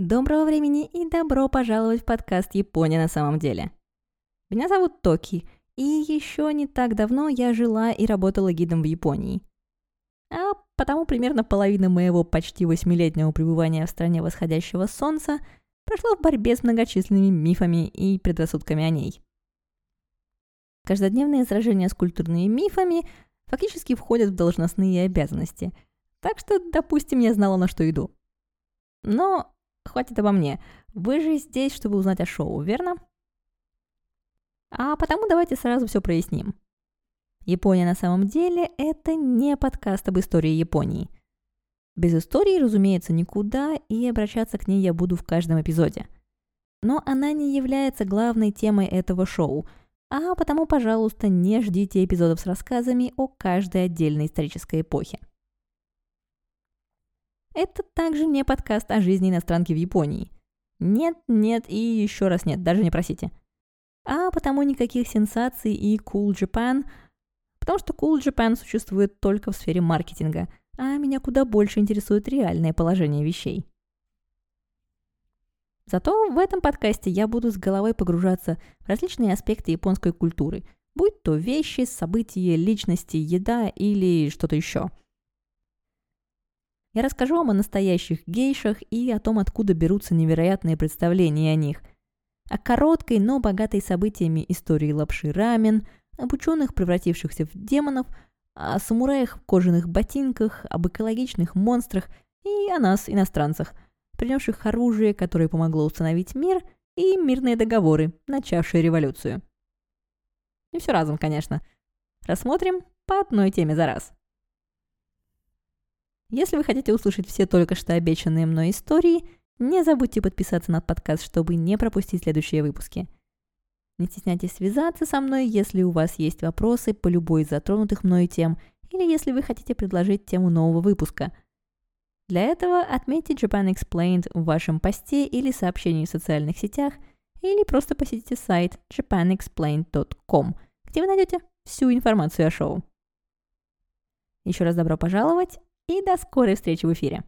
Доброго времени и добро пожаловать в подкаст «Япония на самом деле». Меня зовут Токи, и еще не так давно я жила и работала гидом в Японии. А потому примерно половина моего почти восьмилетнего пребывания в стране восходящего солнца прошла в борьбе с многочисленными мифами и предрассудками о ней. Каждодневные сражения с культурными мифами фактически входят в должностные обязанности, так что, допустим, я знала, на что иду. Но Хватит обо мне. Вы же здесь, чтобы узнать о шоу, верно? А потому давайте сразу все проясним. Япония на самом деле это не подкаст об истории Японии. Без истории, разумеется, никуда, и обращаться к ней я буду в каждом эпизоде. Но она не является главной темой этого шоу, а потому, пожалуйста, не ждите эпизодов с рассказами о каждой отдельной исторической эпохе. Это также не подкаст о жизни иностранки в Японии. Нет, нет и еще раз нет, даже не просите. А потому никаких сенсаций и Cool Japan, потому что Cool Japan существует только в сфере маркетинга, а меня куда больше интересует реальное положение вещей. Зато в этом подкасте я буду с головой погружаться в различные аспекты японской культуры, будь то вещи, события, личности, еда или что-то еще – я расскажу вам о настоящих гейшах и о том, откуда берутся невероятные представления о них. О короткой, но богатой событиями истории лапши рамен, об ученых, превратившихся в демонов, о самураях в кожаных ботинках, об экологичных монстрах и о нас, иностранцах, принесших оружие, которое помогло установить мир, и мирные договоры, начавшие революцию. И все разом, конечно. Рассмотрим по одной теме за раз. Если вы хотите услышать все только что обещанные мной истории, не забудьте подписаться на подкаст, чтобы не пропустить следующие выпуски. Не стесняйтесь связаться со мной, если у вас есть вопросы по любой из затронутых мной тем, или если вы хотите предложить тему нового выпуска. Для этого отметьте Japan Explained в вашем посте или сообщении в социальных сетях, или просто посетите сайт japanexplained.com, где вы найдете всю информацию о шоу. Еще раз добро пожаловать, и до скорой встречи в эфире.